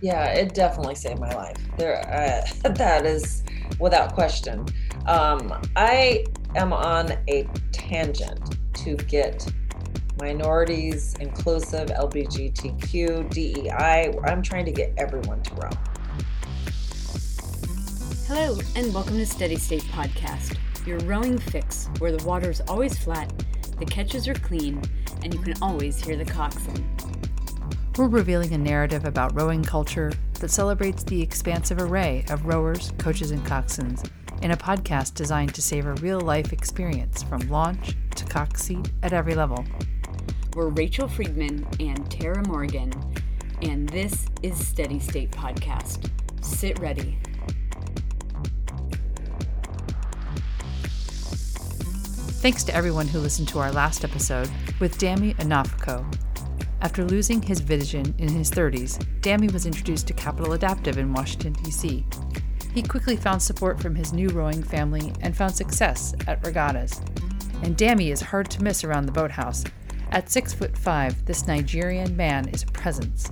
Yeah, it definitely saved my life. There, uh, that is without question. Um, I am on a tangent to get minorities, inclusive, LGBTQ, DEI. I'm trying to get everyone to row. Hello, and welcome to Steady State Podcast, your rowing fix where the water is always flat, the catches are clean, and you can always hear the coxswain. We're revealing a narrative about rowing culture that celebrates the expansive array of rowers, coaches, and coxswains in a podcast designed to savor a real life experience from launch to cox seat at every level. We're Rachel Friedman and Tara Morgan, and this is Steady State Podcast. Sit ready. Thanks to everyone who listened to our last episode with Dami Onafoko. After losing his vision in his 30s, Dammy was introduced to Capital Adaptive in Washington, D.C. He quickly found support from his new rowing family and found success at regattas. And Dammy is hard to miss around the boathouse. At six foot five, this Nigerian man is a presence.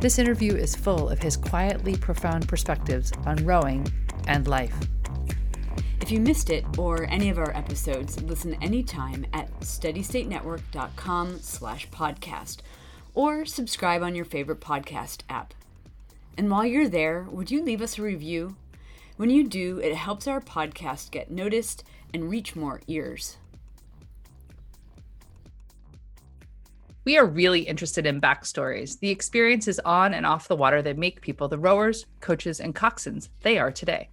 This interview is full of his quietly profound perspectives on rowing and life. If you missed it or any of our episodes, listen anytime at steadystatenetwork.com slash podcast or subscribe on your favorite podcast app. And while you're there, would you leave us a review? When you do, it helps our podcast get noticed and reach more ears. We are really interested in backstories, the experiences on and off the water that make people the rowers, coaches, and coxswains they are today.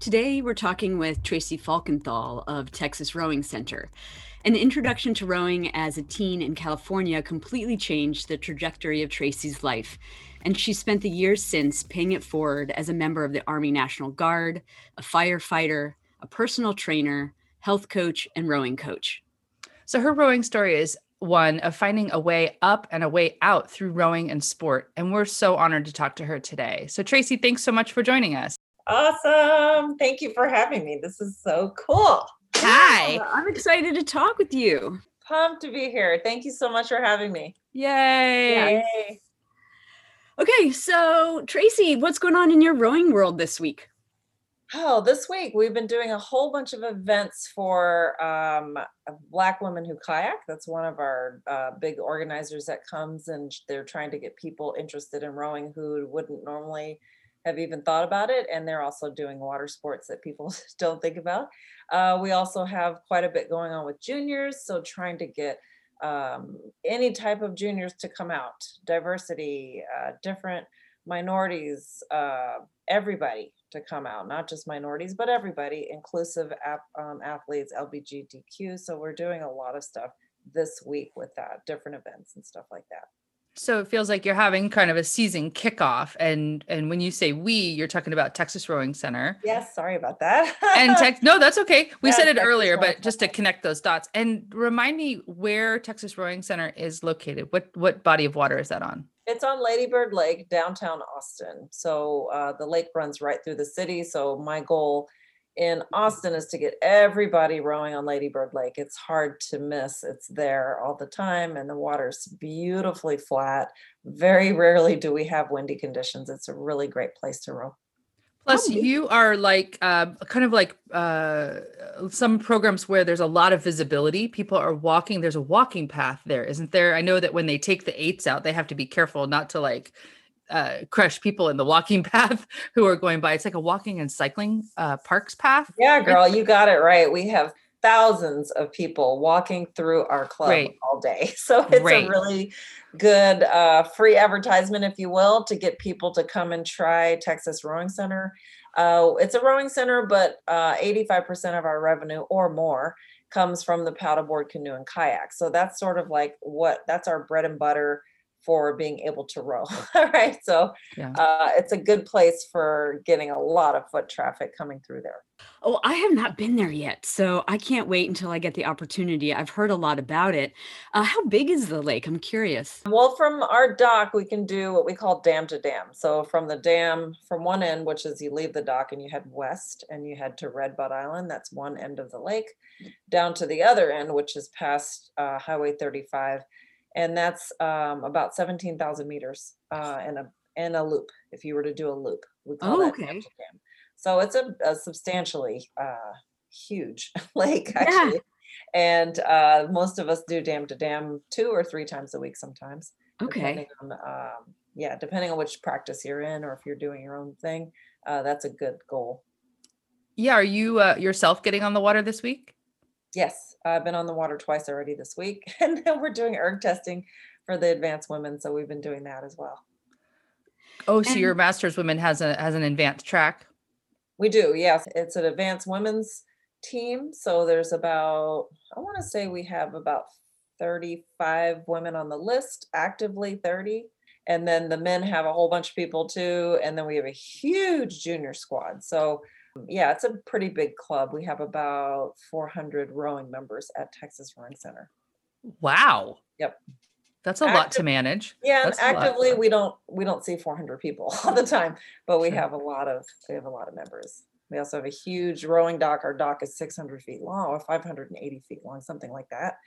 Today, we're talking with Tracy Falkenthal of Texas Rowing Center. An introduction to rowing as a teen in California completely changed the trajectory of Tracy's life and she spent the years since paying it forward as a member of the Army National Guard, a firefighter, a personal trainer, health coach, and rowing coach. So her rowing story is one of finding a way up and a way out through rowing and sport. And we're so honored to talk to her today. So, Tracy, thanks so much for joining us. Awesome. Thank you for having me. This is so cool. Hi. Yeah, I'm excited to talk with you. Pumped to be here. Thank you so much for having me. Yay. Yay. Okay, so Tracy, what's going on in your rowing world this week? Oh, this week we've been doing a whole bunch of events for um, Black women who kayak. That's one of our uh, big organizers that comes and they're trying to get people interested in rowing who wouldn't normally have even thought about it. And they're also doing water sports that people don't think about. Uh, we also have quite a bit going on with juniors. So trying to get um, any type of juniors to come out, diversity, uh, different minorities, uh, everybody to come out, not just minorities, but everybody, inclusive ap- um, athletes, LGBTQ. So we're doing a lot of stuff this week with that, different events and stuff like that. So it feels like you're having kind of a season kickoff, and and when you say we, you're talking about Texas Rowing Center. Yes, sorry about that. and Tex, no, that's okay. We yeah, said it Texas earlier, Rowing but just to connect those dots and remind me where Texas Rowing Center is located. What what body of water is that on? It's on Ladybird Lake, downtown Austin. So uh, the lake runs right through the city. So my goal in Austin is to get everybody rowing on Ladybird Lake. It's hard to miss. It's there all the time, and the water's beautifully flat. Very rarely do we have windy conditions. It's a really great place to row. Plus, you are like uh, kind of like uh, some programs where there's a lot of visibility. People are walking. There's a walking path there, isn't there? I know that when they take the eights out, they have to be careful not to like uh, crush people in the walking path who are going by. It's like a walking and cycling uh, parks path. Yeah, girl, you got it right. We have thousands of people walking through our club all day. So it's a really good uh, free advertisement, if you will, to get people to come and try Texas Rowing Center. Uh, it's a rowing center, but uh, 85% of our revenue or more comes from the paddleboard, canoe, and kayak. So that's sort of like what that's our bread and butter for being able to row. All right. So yeah. uh, it's a good place for getting a lot of foot traffic coming through there. Oh, I have not been there yet. So I can't wait until I get the opportunity. I've heard a lot about it. Uh, how big is the lake? I'm curious. Well, from our dock, we can do what we call dam to dam. So from the dam, from one end, which is you leave the dock and you head west and you head to Red Bud Island, that's one end of the lake, down to the other end, which is past uh, Highway 35 and that's um, about 17,000 meters uh, and a and a loop. If you were to do a loop, we call Oh, that okay. dam to dam. So it's a, a substantially uh, huge lake Yeah. actually, and uh, most of us do dam to dam two or three times a week sometimes. Okay. Depending on, um, yeah, depending on which practice you're in, or if you're doing your own thing, uh, that's a good goal. Yeah, are you uh, yourself getting on the water this week? Yes, I've been on the water twice already this week, and then we're doing erg testing for the advanced women, so we've been doing that as well. Oh, so your master's women has a has an advanced track. We do, yes. It's an advanced women's team. So there's about, I want to say we have about 35 women on the list, actively 30. And then the men have a whole bunch of people too. And then we have a huge junior squad. So yeah, it's a pretty big club. We have about 400 rowing members at Texas Rowing Center. Wow. Yep. That's a lot to manage. Yeah, and That's actively we don't we don't see 400 people all the time, but we Sure. have a lot of we have a lot of members. We also have a huge rowing dock. Our dock is 600 feet long or 580 feet long, something like that.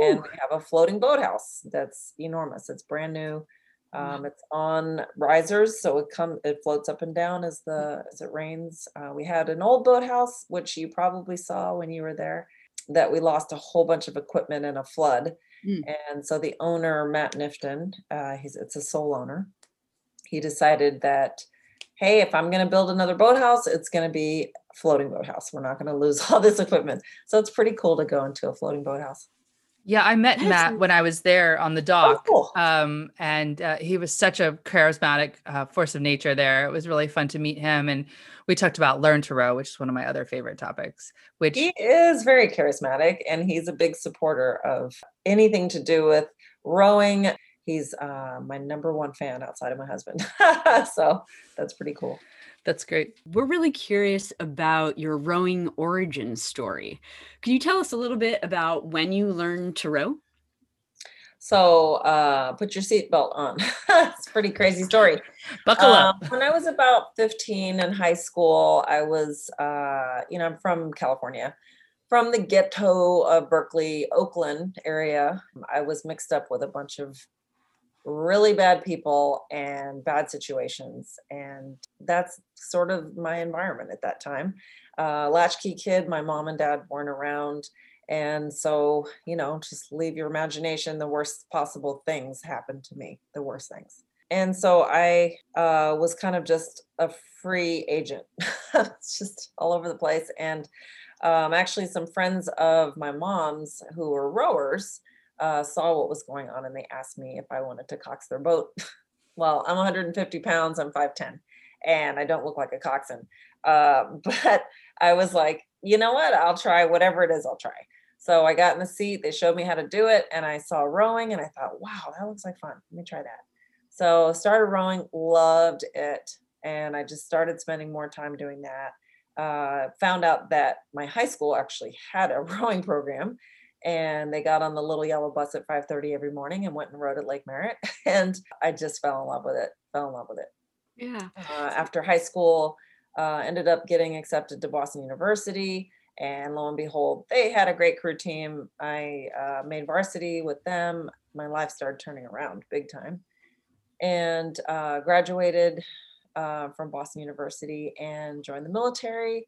And we have a floating boathouse that's enormous. It's brand new. Um, it's on risers, so it comes, it floats up and down as the as it rains. Uh, we had an old boathouse, which you probably saw when you were there, that we lost a whole bunch of equipment in a flood. Mm. And so the owner, Matt Knifton, uh, he's it's a sole owner. He decided that, hey, if I'm going to build another boathouse, it's going to be a floating boathouse. We're not going to lose all this equipment. So it's pretty cool to go into a floating boathouse. Yeah, I met Matt when I was there on the Oh, dock. cool. Um, and uh, he was such a charismatic uh, force of nature there. It was really fun to meet him. And we talked about learn to row, which is one of my other favorite topics, which He is very charismatic and he's a big supporter of anything to do with rowing. He's uh, my number one fan outside of my husband. so that's pretty cool. That's great. We're really curious about your rowing origin story. Can you tell us a little bit about when you learned to row? So uh, put your seatbelt on. it's a pretty crazy story. Buckle Um, up. when I was about 15 in high school, I was, uh, you know, I'm from California, from the ghetto of Berkeley, Oakland area. I was mixed up with a bunch of really bad people and bad situations. And that's sort of my environment at that time. Uh, latchkey kid, my mom and dad weren't around. And so, you know, just leave your imagination. The worst possible things happened to me, the worst things and so I uh, was kind of just a free agent, just all over the place. And um, actually, some friends of my mom's who were rowers uh, saw what was going on, and they asked me if I wanted to cox their boat. well, I'm 150 pounds, I'm 5'10, and I don't look like a coxswain. Uh, but I was like, you know what? I'll try whatever it is. I'll try. So I got in the seat. They showed me how to do it, and I saw rowing, and I thought, wow, that looks like fun. Let me try that. So started rowing, loved it, and I just started spending more time doing that. Uh, found out that my high school actually had a rowing program, and they got on the little yellow bus at 5:30 every morning and went and rowed at Lake Merritt, and I just fell in love with it. Fell in love with it. Yeah. Uh, after high school, uh, ended up getting accepted to Boston University. And lo and behold, they had a great crew team. I uh, made varsity with them. My life started turning around big time and uh, graduated uh, from Boston University and joined the military.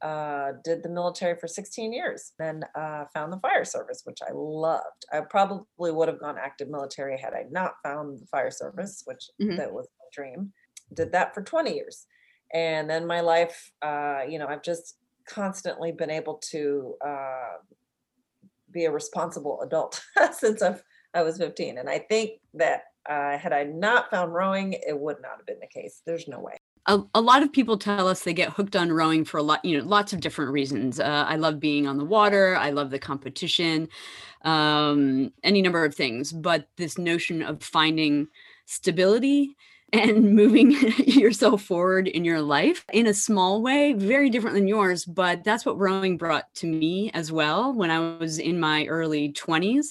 Uh, did the military for 16 years, then uh, found the fire service, which I loved. I probably would have gone active military had I not found the fire service, which Mhm. that was my dream. Did that for 20 years, and then my life, uh, you know, I've just constantly been able to uh, be a responsible adult since I've I was 15, and I think that uh, had I not found rowing, it would not have been the case. There's no way. A, a lot of people tell us they get hooked on rowing for a lot you know lots of different reasons. Uh, i love being on the water. I love the competition um, any number of things. But this notion of finding stability and moving yourself forward in your life in a small way very different than yours but that's what rowing brought to me as well. When i was in my early 20s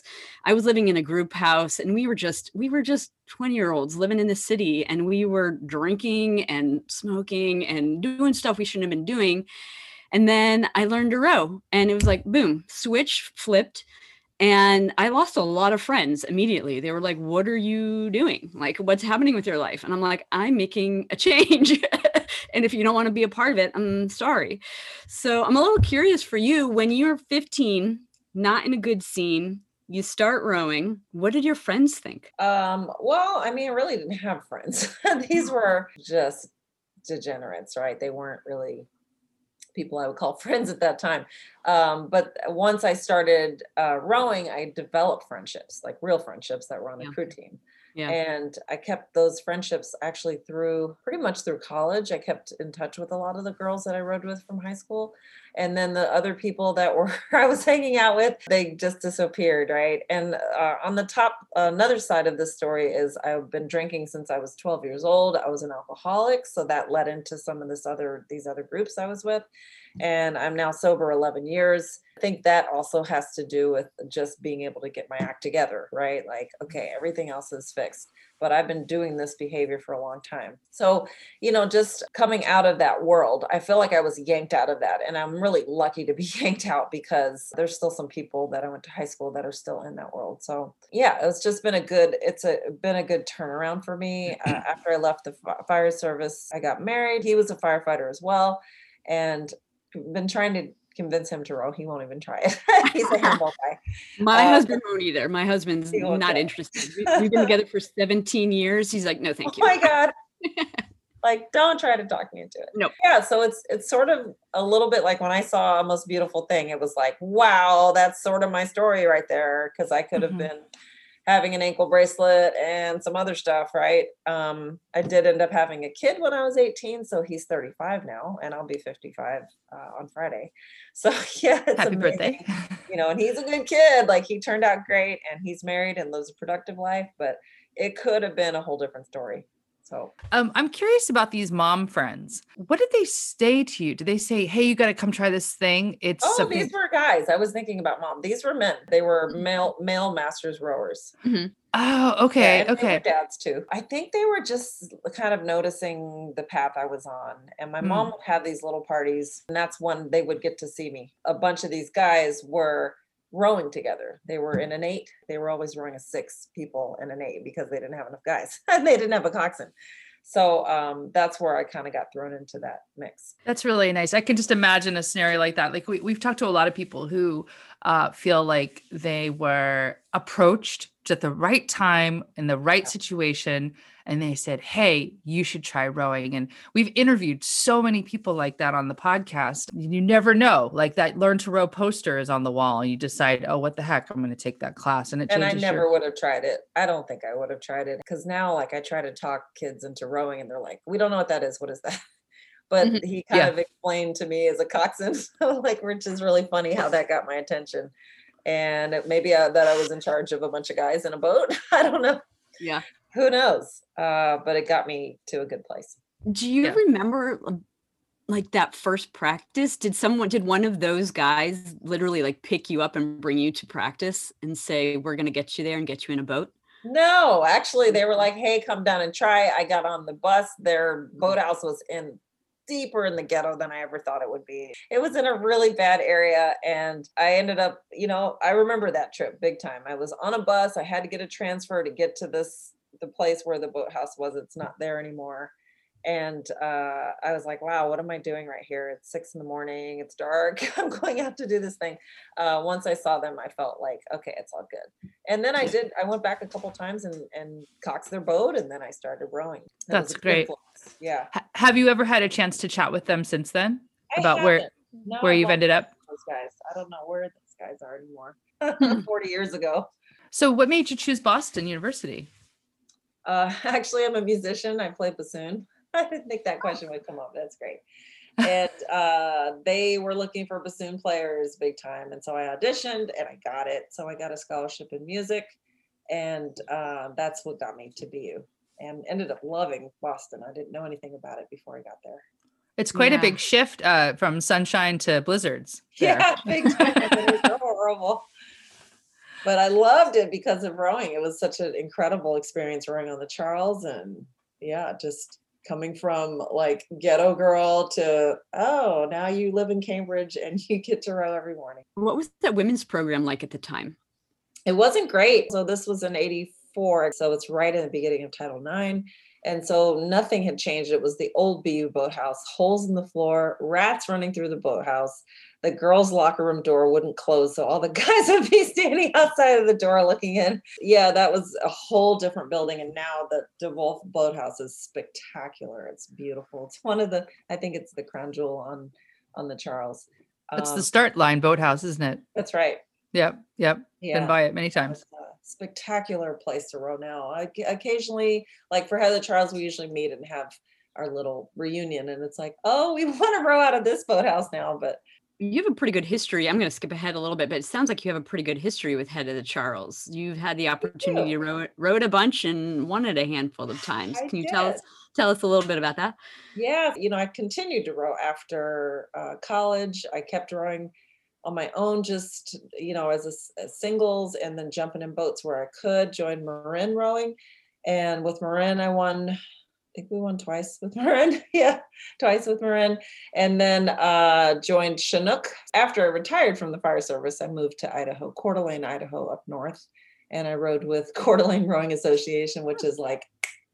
i was living in a group house and we were just we were just 20 year olds living in the city and we were drinking and smoking and doing stuff we shouldn't have been doing. And then i learned to row and it was like boom switch flipped And I lost a lot of friends immediately. They were like, What are you doing? Like, what's happening with your life? And I'm like, I'm making a change. and if you don't want to be a part of it, I'm sorry. So I'm a little curious for you when you're 15, not in a good scene, you start rowing. What did your friends think? Um, well, I mean, I really didn't have friends. These were just degenerates, right? They weren't really people I would call friends at that time. Um, but once I started uh, rowing, I developed friendships, like real friendships that were on the Yeah. crew team. Yeah. And I kept those friendships actually through pretty much through college. I kept in touch with a lot of the girls that I rowed with from high school. And then the other people that were I was hanging out with, they just disappeared, right? And uh, on the top, another side of this story is I've been drinking since I was 12 years old. I was an alcoholic, so that led into some of this other these other groups I was with. And I'm now sober 11 years. I think that also has to do with just being able to get my act together, right? Like, okay, everything else is fixed, but I've been doing this behavior for a long time. So, you know, just coming out of that world, I feel like I was yanked out of that. And I'm really lucky to be yanked out because there's still some people that I went to high school that are still in that world. So, yeah, it's just been a good, it's a been a good turnaround for me. Uh, after I left the fi- fire service, I got married. He was a firefighter as well. And been trying to convince him to row. He won't even try it. He's a handball guy. My Uh, husband won't either. My husband's won't go. interested. We- We've been together for 17 years. He's like, no, thank oh you. Oh my god like don't try to talk me into it Nope. yeah so it's it's sort of a little bit like when i saw a most beautiful thing it was like wow that's sort of my story right there because i could have Mhm. been having an ankle bracelet and some other stuff right um i did end up having a kid when i was 18 so he's 35 now and i'll be 55 uh, on friday so yeah Happy birthday. you know, and he's a good kid. Like he turned out great and he's married and lives a productive life, but it could have been a whole different story. So Um, I'm curious about these mom friends. What did they say to you? Did they say, "Hey, you got to come try this thing"? It's oh, something. these were guys. I was thinking about mom. These were men. They were male male masters rowers. oh, Yeah, okay, were okay. dads too. I think they were just kind of noticing the path I was on. And my Mm. mom would have these little parties, and that's when they would get to see me. A bunch of these guys were rowing together. They were in an eight. They were always rowing a six people in an eight because they didn't have enough guys and they didn't have a coxswain. So um, that's where I kind of got thrown into that mix. That's really nice. I can just imagine a scenario like that. Like we, we've talked to a lot of people who uh, feel like they were approached at the right time in the right situation, and they said, "Hey, you should try rowing." And we've interviewed so many people like that on the podcast. You never know. Like that learn to row poster is on the wall, and you decide, "Oh, what the heck? I'm going to take that class," and it and I never your. would have tried it. I don't think I would have tried it because now, like, I try to talk kids into rowing, and they're like, "We don't know what that is. What is that?" But Mhm. he kind Yeah. of explained to me as a coxswain, like, which is really funny how that got my attention. And maybe uh, that I was in charge of a bunch of guys in a boat. I don't know. Yeah. Who knows? Uh, but it got me to a good place. Do you Yeah. remember like that first practice? Did someone, did one of those guys literally like pick you up and bring you to practice and say, we're going to get you there and get you in a boat? No, actually, they were like, "Hey, come down and try." I got on the bus. Their boathouse was in deeper in the ghetto than I ever thought it would be. It was in a really bad area, and I ended up, you know, I remember that trip big time. I was on a bus. I had to get a transfer to get to this the place where the boathouse was. It's not there anymore. And uh, I was like, wow, what am I doing right here? It's six in the morning. It's dark. I'm going out to do this thing. Uh, once I saw them, I felt like, okay, it's all good and then I did. I went back a couple times and and coxed their boat, and then I started rowing. Was That's great. influence. Yeah. Ha- Have you ever had a chance to chat with them since then I about where. No, where I you've ended up? Those guys. I don't know where those guys are anymore. Hmm. Forty years ago. So, what made you choose Boston University? Uh, actually, I'm a musician. I play bassoon. I didn't think that question would come up. That's great. And uh, they were looking for bassoon players big time. And so I auditioned and I got it. So I got a scholarship in music. And uh, that's what got me to BU and ended up loving Boston. I didn't know anything about it before I got there. It's quite a big shift uh, from sunshine to blizzards. there. Yeah, big time. It was horrible. But I loved it because of rowing. It was such an incredible experience rowing on the Charles. And yeah, just coming from like ghetto girl to, oh, now you live in Cambridge and you get to row every morning. What was that women's program like at the time? It wasn't great. So this was in 84. So it's right in the beginning of Title IX. And so nothing had changed. It was the old BU boathouse, holes in the floor, rats running through the boathouse. The girls' locker room door wouldn't close. So all the guys would be standing outside of the door looking in. Yeah, that was a whole different building. And now the DeWolfe boathouse is spectacular. It's beautiful. It's one of the, I think it's the crown jewel on on the Charles. It's Um, the start line boathouse, isn't it? That's right. Yep. Yep. Yeah. Been by it many times. Spectacular place to row now. I, occasionally, like for Head of the Charles, we usually meet and have our little reunion, and it's like, oh, we want to row out of this boathouse now, but You have a pretty good history. I'm going to skip ahead a little bit, but it sounds like you have a pretty good history with Head of the Charles. You've had the opportunity to row it, rowed a bunch and won it a handful of times. I Can you tell us tell us a little bit about that? yeah, you know, I continued to row after uh, college. I kept rowing on my own, just you know, as a as singles, and then jumping in boats where I could. Joined Marin rowing, and with Marin, I won. I think we won twice with Marin. yeah, twice with Marin, and then uh, joined Chinook after I retired from the fire service. I moved to Idaho, Coeur d'Alene, Idaho, up north, and I rowed with Coeur d'Alene Rowing Association, which is like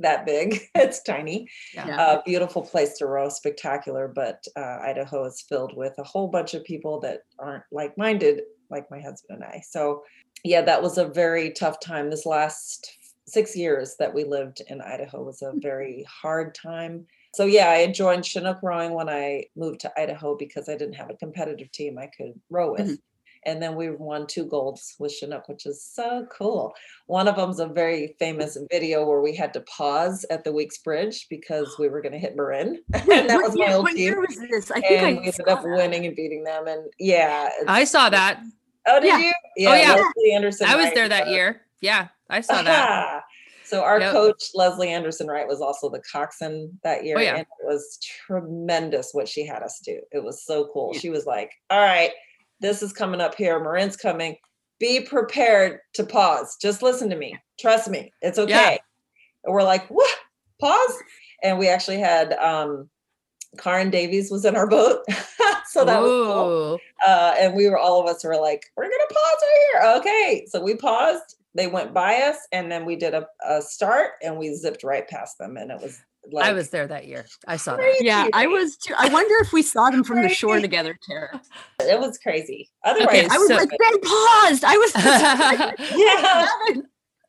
that big. it's tiny Yeah. a beautiful place to row, spectacular. But uh, Idaho is filled with a whole bunch of people that aren't like minded, like my husband and I. So, yeah, that was a very tough time. This last six years that we lived in Idaho was a very hard time. So, yeah, I had joined Chinook rowing when I moved to Idaho because I didn't have a competitive team I could row with. Mhm. And then we won two golds with Chinook, which is so cool. One of them's a very famous video where we had to pause at the Weeks Bridge because we were going to hit Marin. and that was my year, old what team. year was this? I think And I we ended saw up that. winning and beating them. And yeah. I saw that. Oh, did Yeah. you? yeah. Leslie Anderson. I was Wright there that uh, year. Yeah, I saw that. So our Yep. coach Leslie Anderson Wright was also the coxswain that year, Oh, yeah. and it was tremendous what she had us do. It was so cool. Yeah. She was like, "All right, this is coming up here. Marin's coming. Be prepared to pause. Just listen to me. Trust me. It's okay." And we're like, "What? Pause?" And we actually had um, Karen Davies was in our boat, so that was cool uh, and we were all of us were like, we're gonna pause right here. Okay, so we paused. They went by us, and then we did a, a start, and we zipped right past them, and it was like I was there that year. I saw that. Yeah, I was too. I wonder if we saw them from the shore together, Tara. It was crazy. Otherwise, I was so- like, they paused. I was. yeah,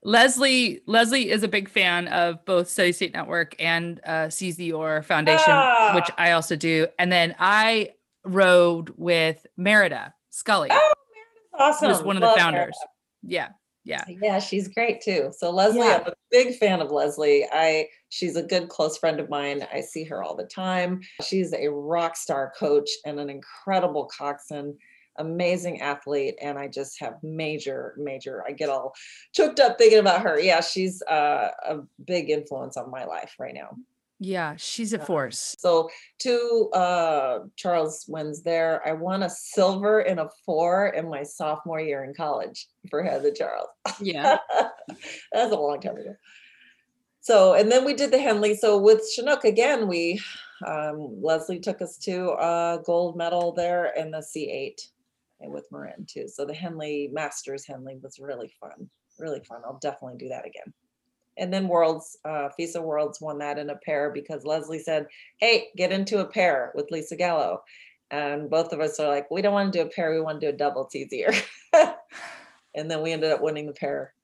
Leslie Leslie is a big fan of both Steady State Network and uh, Seize the Oar Foundation, which Ah. I also do. And then I rowed with Merida Scully, Oh, awesome. who's one of the Love founders. Yeah, yeah. Yeah, she's great too. So Leslie, Yeah. I'm a big fan of Leslie. I she's a good close friend of mine. I see her all the time. She's a rock star coach and an incredible coxswain, amazing athlete. And I just have major, major. I get all choked up thinking about her. Yeah, she's uh, a big influence on my life right now. Yeah, she's a force. So two uh Charles wins there. I won a silver and a four in my sophomore year in college for Head of the Charles. yeah. That's a long time ago. So, and then we did the Henley. So with Chinook again, we um, Leslie took us to a gold medal there in the C8 and with Marin too. So the Henley Masters Henley was really fun, really fun. I'll definitely do that again. And then Worlds, uh, FISA Worlds won that in a pair because Leslie said, "Hey, get into a pair with Lisa Gallo." And both of us are like, "We don't want to do a pair. We want to do a double. It's easier." and then we ended up winning the pair.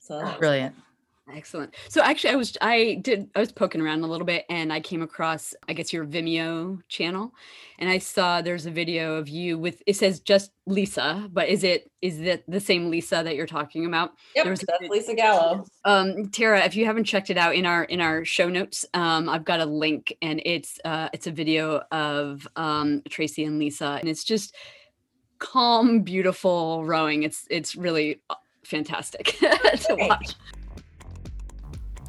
So was Brilliant. Excellent. So actually, I was I did I was poking around a little bit, and I came across I guess your Vimeo channel, and I saw there's a video of you with it says just Lisa, but is it is that the same Lisa that you're talking about? Yep, There was a that's Lisa Gallo. Um, Tara, if you haven't checked it out in our in our show notes, um, I've got a link, and it's uh, it's a video of um, Tracy and Lisa, and it's just calm, beautiful rowing. It's it's really uh, fantastic to watch.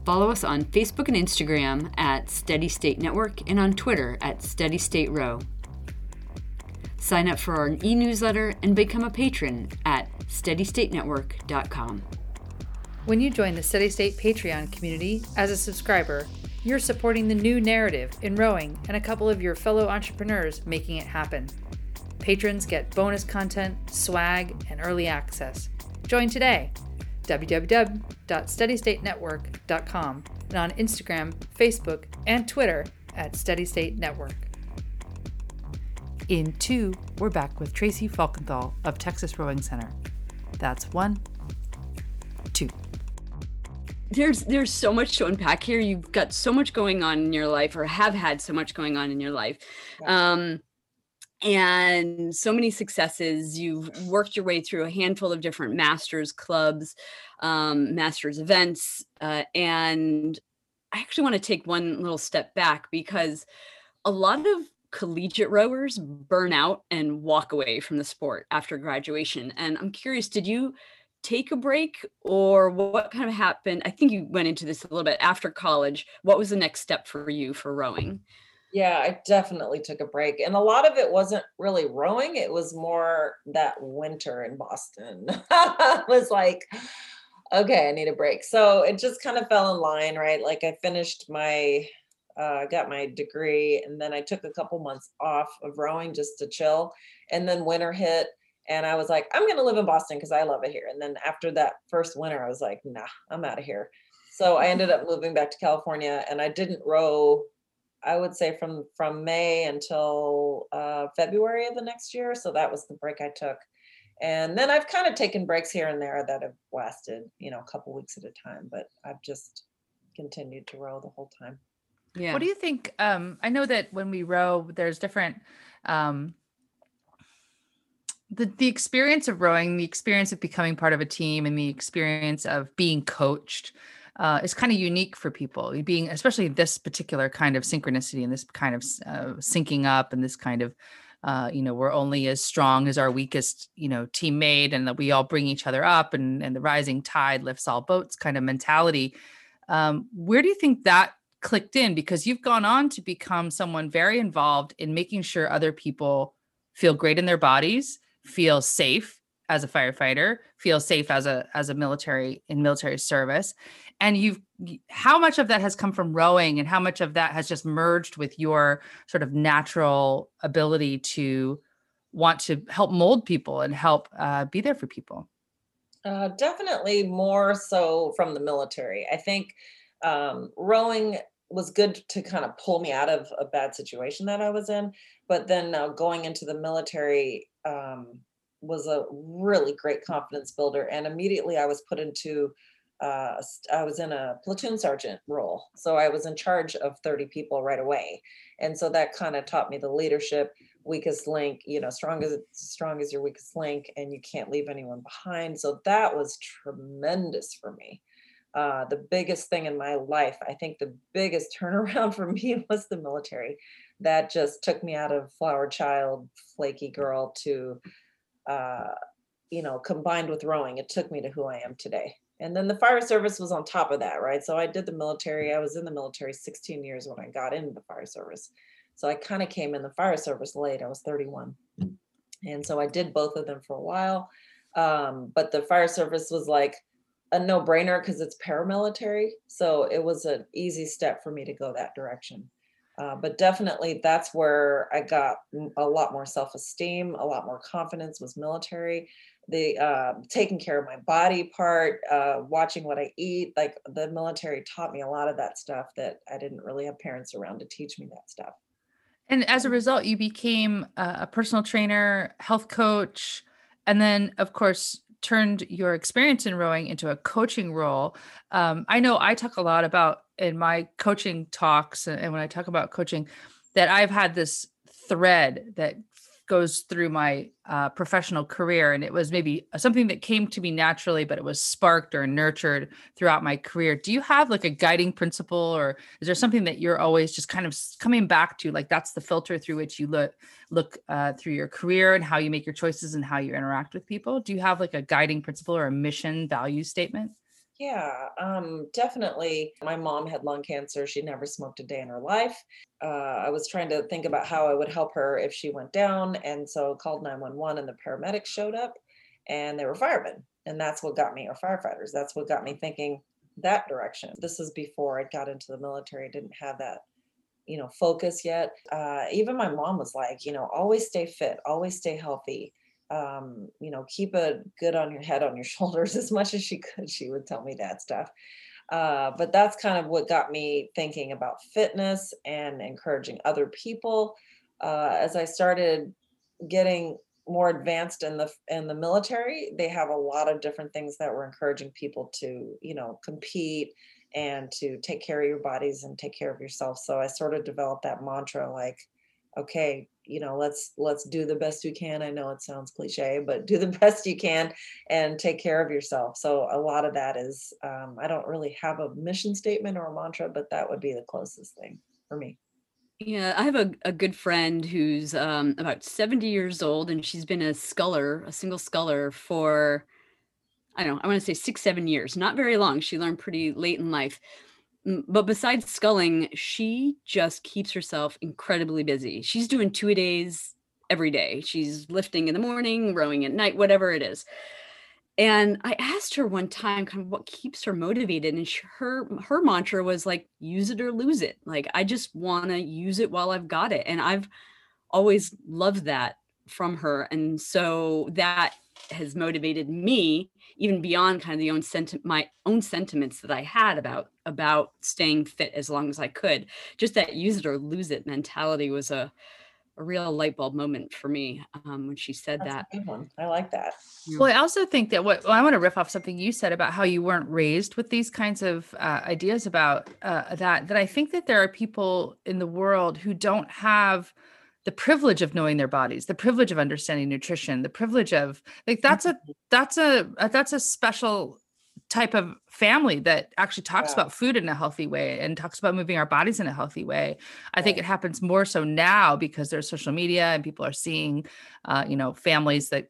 Follow us on Facebook and Instagram at Steady State Network and on Twitter at Steady State Row. Sign up for our e newsletter and become a patron at steadystatenetwork.com. When you join the Steady State Patreon community as a subscriber, you're supporting the new narrative in rowing and a couple of your fellow entrepreneurs making it happen. Patrons get bonus content, swag, and early access. Join today www.steadystatenetwork.com and on Instagram, Facebook, and Twitter at Steady State Network. In two, we're back with Tracy Falkenthal of Texas Rowing Center. That's one, two. There's there's so much to unpack here. You've got so much going on in your life, or have had so much going on in your life. Um, and so many successes. You've worked your way through a handful of different masters clubs, um, masters events, uh, and I actually want to take one little step back because a lot of collegiate rowers burn out and walk away from the sport after graduation. And I'm curious, did you take a break or what kind of happened? I think you went into this a little bit after college. What was the next step for you for rowing? Yeah, I definitely took a break. And a lot of it wasn't really rowing, it was more that winter in Boston. I was like, okay, I need a break. So it just kind of fell in line, right? Like I finished my uh, got my degree and then I took a couple months off of rowing just to chill. And then winter hit and I was like, I'm going to live in Boston because I love it here. And then after that first winter, I was like, nah, I'm out of here. So I ended up moving back to California and I didn't row I would say from from May until uh, February of the next year. So that was the break I took, and then I've kind of taken breaks here and there that have lasted, you know, a couple weeks at a time. But I've just continued to row the whole time. Yeah. What do you think? Um, I know that when we row, there's different. Um, the, the experience of rowing, the experience of becoming part of a team, and the experience of being coached uh, is kind of unique for people being especially this particular kind of synchronicity and this kind of uh, syncing up and this kind of uh, you know we're only as strong as our weakest you know teammate and that we all bring each other up and and the rising tide lifts all boats kind of mentality. Um, where do you think that clicked in? Because you've gone on to become someone very involved in making sure other people feel great in their bodies feel safe as a firefighter feel safe as a as a military in military service and you've how much of that has come from rowing and how much of that has just merged with your sort of natural ability to want to help mold people and help uh, be there for people? Uh, definitely more so from the military. I think um, rowing was good to kind of pull me out of a bad situation that i was in but then uh, going into the military um, was a really great confidence builder and immediately i was put into uh, I was in a platoon sergeant role. So I was in charge of 30 people right away. And so that kind of taught me the leadership, weakest link, you know, strong as strong as your weakest link, and you can't leave anyone behind. So that was tremendous for me. Uh, the biggest thing in my life, I think the biggest turnaround for me was the military. That just took me out of flower child, flaky girl to, uh, you know, combined with rowing, it took me to who I am today and then the fire service was on top of that right? So i did the military i was in the military 16 years when i got into the fire service. So i kind of came in the fire service late i was 31 and so i did both of them for a while um, but the fire service was like a no-brainer because it's paramilitary so it was an easy step for me to go that direction. Uh, but definitely that's where i got a lot more self-esteem a lot more confidence was military the uh, taking care of my body part, uh, watching what I eat. Like the military taught me a lot of that stuff that I didn't really have parents around to teach me that stuff. And as a result, you became a personal trainer, health coach, and then, of course, turned your experience in rowing into a coaching role. Um, I know I talk a lot about in my coaching talks, and when I talk about coaching, that I've had this thread that goes through my uh, professional career and it was maybe something that came to me naturally but it was sparked or nurtured throughout my career. Do you have like a guiding principle or is there something that you're always just kind of coming back to like that's the filter through which you look look uh, through your career and how you make your choices and how you interact with people? Do you have like a guiding principle or a mission value statement yeah, um, definitely. My mom had lung cancer. She never smoked a day in her life. Uh, I was trying to think about how I would help her if she went down. And so called 911 and the paramedics showed up and they were firemen. And that's what got me, or firefighters. That's what got me thinking that direction. This is before I got into the military. I didn't have that, you know, focus yet. Uh, even my mom was like, you know, always stay fit, always stay healthy um, you know, keep a good on your head on your shoulders as much as she could. She would tell me that stuff. Uh, but that's kind of what got me thinking about fitness and encouraging other people. Uh, as I started getting more advanced in the in the military, they have a lot of different things that were encouraging people to, you know, compete and to take care of your bodies and take care of yourself. So I sort of developed that mantra like, okay, you know, let's let's do the best we can. I know it sounds cliche, but do the best you can and take care of yourself. So a lot of that is um, I don't really have a mission statement or a mantra, but that would be the closest thing for me. Yeah, I have a, a good friend who's um, about 70 years old and she's been a sculler, a single sculler for I don't know, I want to say six, seven years, not very long. She learned pretty late in life. But besides sculling, she just keeps herself incredibly busy. She's doing two a days every day. She's lifting in the morning, rowing at night, whatever it is. And I asked her one time kind of what keeps her motivated and she, her her mantra was like use it or lose it. Like I just want to use it while I've got it. And I've always loved that from her. And so that has motivated me even beyond kind of the own sentiment my own sentiments that i had about about staying fit as long as i could just that use it or lose it mentality was a a real light bulb moment for me um, when she said That's that. a good one. I like that. Well, I also think that what well, I want to riff off something you said about how you weren't raised with these kinds of uh, ideas about uh, that. That I think that there are people in the world who don't have the privilege of knowing their bodies the privilege of understanding nutrition the privilege of like that's a mm-hmm. that's a, a that's a special type of family that actually talks yeah. about food in a healthy way and talks about moving our bodies in a healthy way i think it happens more so now because there's social media and people are seeing uh, you know families that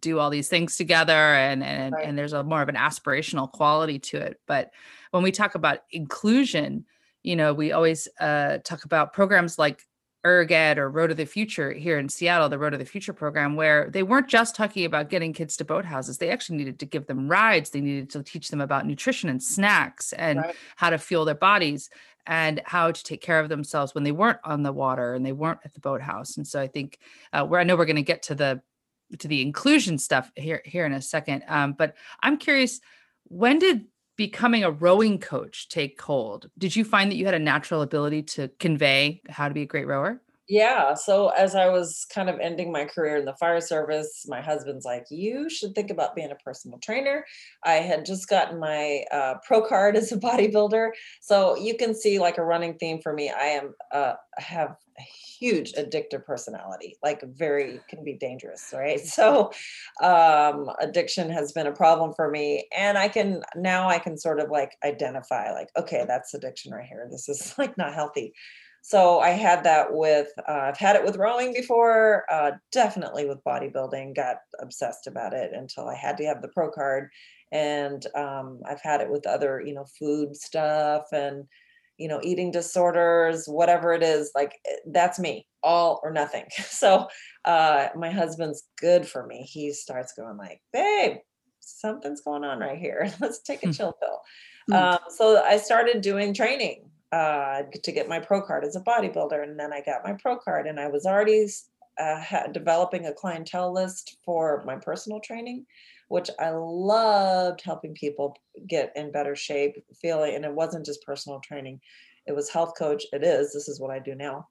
do all these things together and and, right. and there's a more of an aspirational quality to it but when we talk about inclusion you know we always uh, talk about programs like ErgEd or Road of the Future here in Seattle, the Road of the Future program, where they weren't just talking about getting kids to boathouses. They actually needed to give them rides. They needed to teach them about nutrition and snacks and right. how to fuel their bodies and how to take care of themselves when they weren't on the water and they weren't at the boathouse. And so I think uh, where I know we're going to get to the to the inclusion stuff here here in a second. Um, but I'm curious, when did becoming a rowing coach take hold? Did you find that you had a natural ability to convey how to be a great rower? Yeah. So as I was kind of ending my career in the fire service, my husband's like, "You should think about being a personal trainer." I had just gotten my uh, pro card as a bodybuilder, so you can see like a running theme for me. I am uh, have a huge addictive personality, like very can be dangerous, right? So um, addiction has been a problem for me, and I can now I can sort of like identify like, okay, that's addiction right here. This is like not healthy so I had that with, uh, I've had it with rowing before, uh, definitely with bodybuilding, got obsessed about it until I had to have the pro card. And um, I've had it with other, you know, food stuff and, you know, eating disorders, whatever it is, like eh, that's me, all or nothing. So uh, my husband's good for me. He starts going like, babe, something's going on right here. Let's take a hmm. chill pill. Hmm. Um, so I started doing training uh, to get my pro card as a bodybuilder. And then I got my pro card, and I was already uh, developing a clientele list for my personal training, which I loved helping people get in better shape, feeling. And it wasn't just personal training; it was health coach. It is. This is what I do now: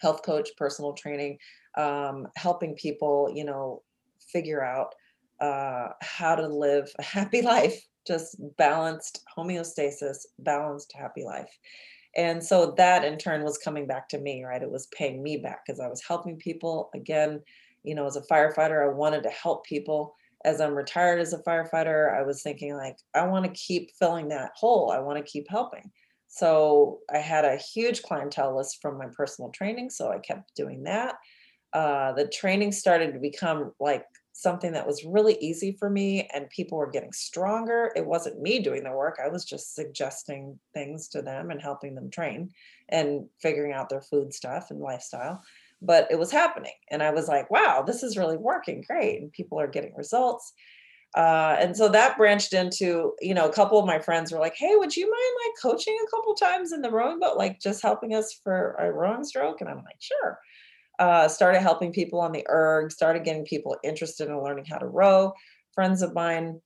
health coach, personal training, um, helping people, you know, figure out uh, how to live a happy life just balanced homeostasis, balanced happy life. And so that in turn was coming back to me, right? It was paying me back because I was helping people. Again, you know, as a firefighter, I wanted to help people. As I'm retired as a firefighter, I was thinking, like, I want to keep filling that hole. I want to keep helping. So I had a huge clientele list from my personal training. So I kept doing that. Uh, the training started to become like something that was really easy for me and people were getting stronger. It wasn't me doing the work. I was just suggesting things to them and helping them train and figuring out their food stuff and lifestyle. But it was happening. And I was like, wow, this is really working great. And people are getting results. Uh, and so that branched into, you know, a couple of my friends were like, hey, would you mind like coaching a couple times in the rowing boat, like just helping us for a rowing stroke? And I'm like, sure. Uh, started helping people on the erg, started getting people interested in learning how to row. Friends of mine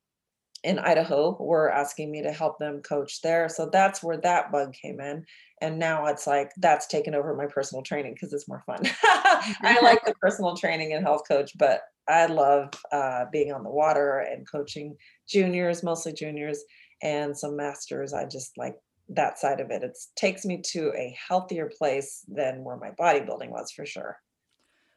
in Idaho were asking me to help them coach there. So that's where that bug came in. And now it's like that's taken over my personal training because it's more fun. I like the personal training and health coach, but I love uh, being on the water and coaching juniors, mostly juniors, and some masters. I just like that side of it. It takes me to a healthier place than where my bodybuilding was for sure.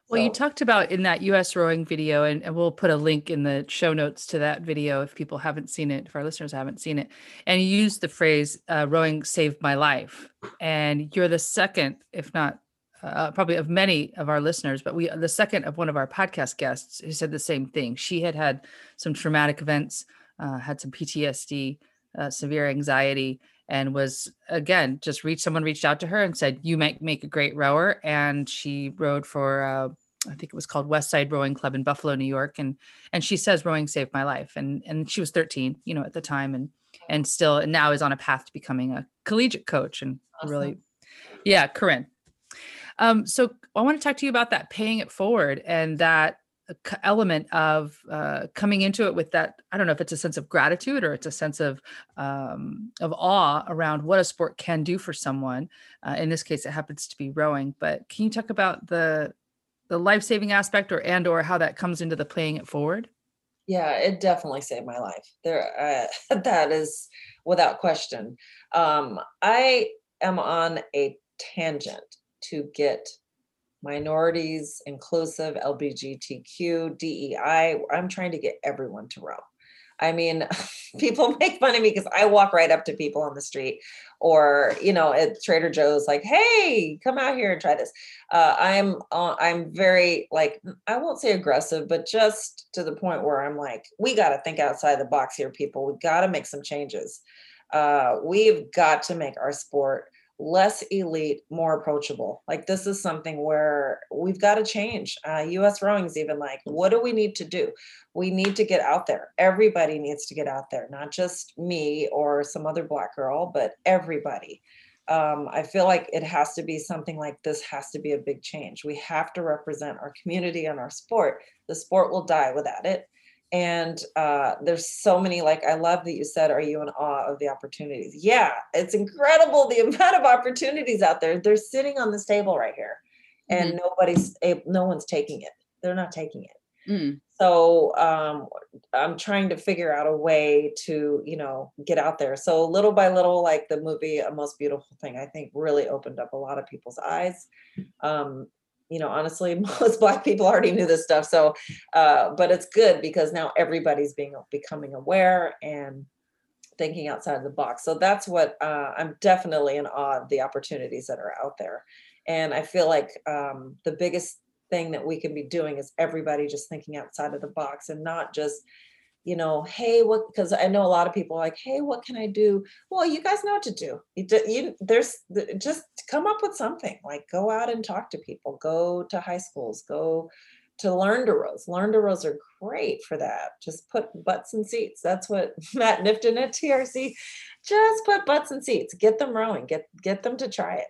Well, so. you talked about in that US rowing video, and, and, we'll put a link in the show notes to that video if people haven't seen it, if our listeners haven't seen it. And you used the phrase, uh, rowing saved my life. And you're the second, if not uh, probably of many of our listeners, but we, the second of one of our podcast guests who said the same thing. She had had some traumatic events, uh, had some PTSD, uh, severe anxiety, and was again just reached someone reached out to her and said you might make a great rower and she rowed for uh, i think it was called west side rowing club in buffalo new york and and she says rowing saved my life and and she was 13 you know at the time and and still and now is on a path to becoming a collegiate coach and awesome. really yeah corinne um so i want to talk to you about that paying it forward and that element of uh, coming into it with that i don't know if it's a sense of gratitude or it's a sense of um, of awe around what a sport can do for someone. Uh, in this case it happens to be rowing but can you talk about the the life-saving aspect or and or how that comes into the playing it forward? Yeah it definitely saved my life. There uh, that is without question. Um, i am on a tangent to get minorities, inclusive, LGBTQ, DEI. I'm trying to get everyone to row. I mean, people make fun of me because I walk right up to people on the street or, you know, at Trader Joe's, like, hey, come out here and try this. Uh, I'm, uh, I'm very like, I won't say aggressive, but just to the point where I'm like, we got to think outside the box here, people. We got to make some changes. Uh, we've got to make our sport less elite, more approachable. Like this is something where we've got to change. Uh, U.S. Rowing's even like, what do we need to do? We need to get out there. Everybody needs to get out there, not just me or some other black girl, but everybody. Um, I feel like it has to be something like this has to be a big change. We have to represent our community and our sport. The sport will die without it and uh, there's so many like i love that you said are you in awe of the opportunities? Yeah it's incredible the amount of opportunities out there. They're sitting on this table right here and mm-hmm. nobody's no one's taking it. They're not taking it. Mm. so um, i'm trying to figure out a way to you know get out there. So little by little like the movie a most beautiful thing i think really opened up a lot of people's eyes. Um, you know honestly most black people already knew this stuff so uh, but it's good because now everybody's being becoming aware and thinking outside of the box so that's what uh, i'm definitely in awe of the opportunities that are out there and i feel like um, the biggest thing that we can be doing is everybody just thinking outside of the box and not just you know, hey, what? Because I know a lot of people like, hey, what can I do? Well, you guys know what to do. You, you there's just come up with something. Like go out and talk to people. Go to high schools. Go to learn to rows. Learn to rows are great for that. Just put butts in seats. That's what Matt Knifton at TRC. Just put butts in seats. Get them rowing. Get get them to try it.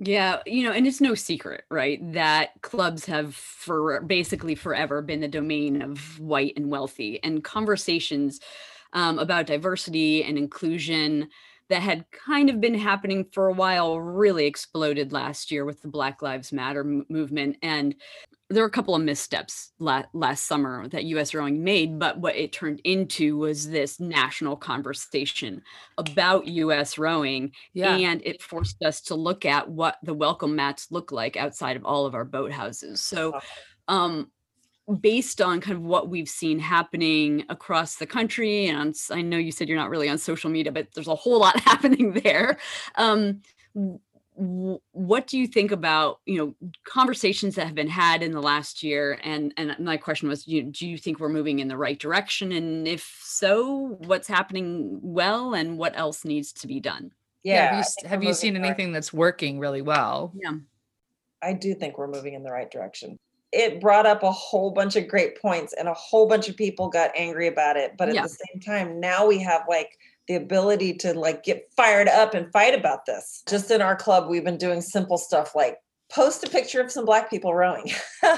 Yeah, you know, and it's no secret, right, that clubs have for basically forever been the domain of white and wealthy, and conversations um, about diversity and inclusion that had kind of been happening for a while really exploded last year with the Black Lives Matter m- movement. And there were a couple of missteps la- last summer that US rowing made, but what it turned into was this national conversation about US rowing. Yeah. And it forced us to look at what the welcome mats look like outside of all of our boathouses. So, um, based on kind of what we've seen happening across the country, and I know you said you're not really on social media, but there's a whole lot happening there. Um, what do you think about you know conversations that have been had in the last year? And and my question was you, do you think we're moving in the right direction? And if so what's happening well and what else needs to be done? Yeah, have you, have you seen anything that's working really well? Yeah. I do think we're moving in the right direction it brought up a whole bunch of great points and a whole bunch of people got angry about it but at yeah. the same time now we have like the ability to like get fired up and fight about this. Just in our club, we've been doing simple stuff like post a picture of some black people rowing.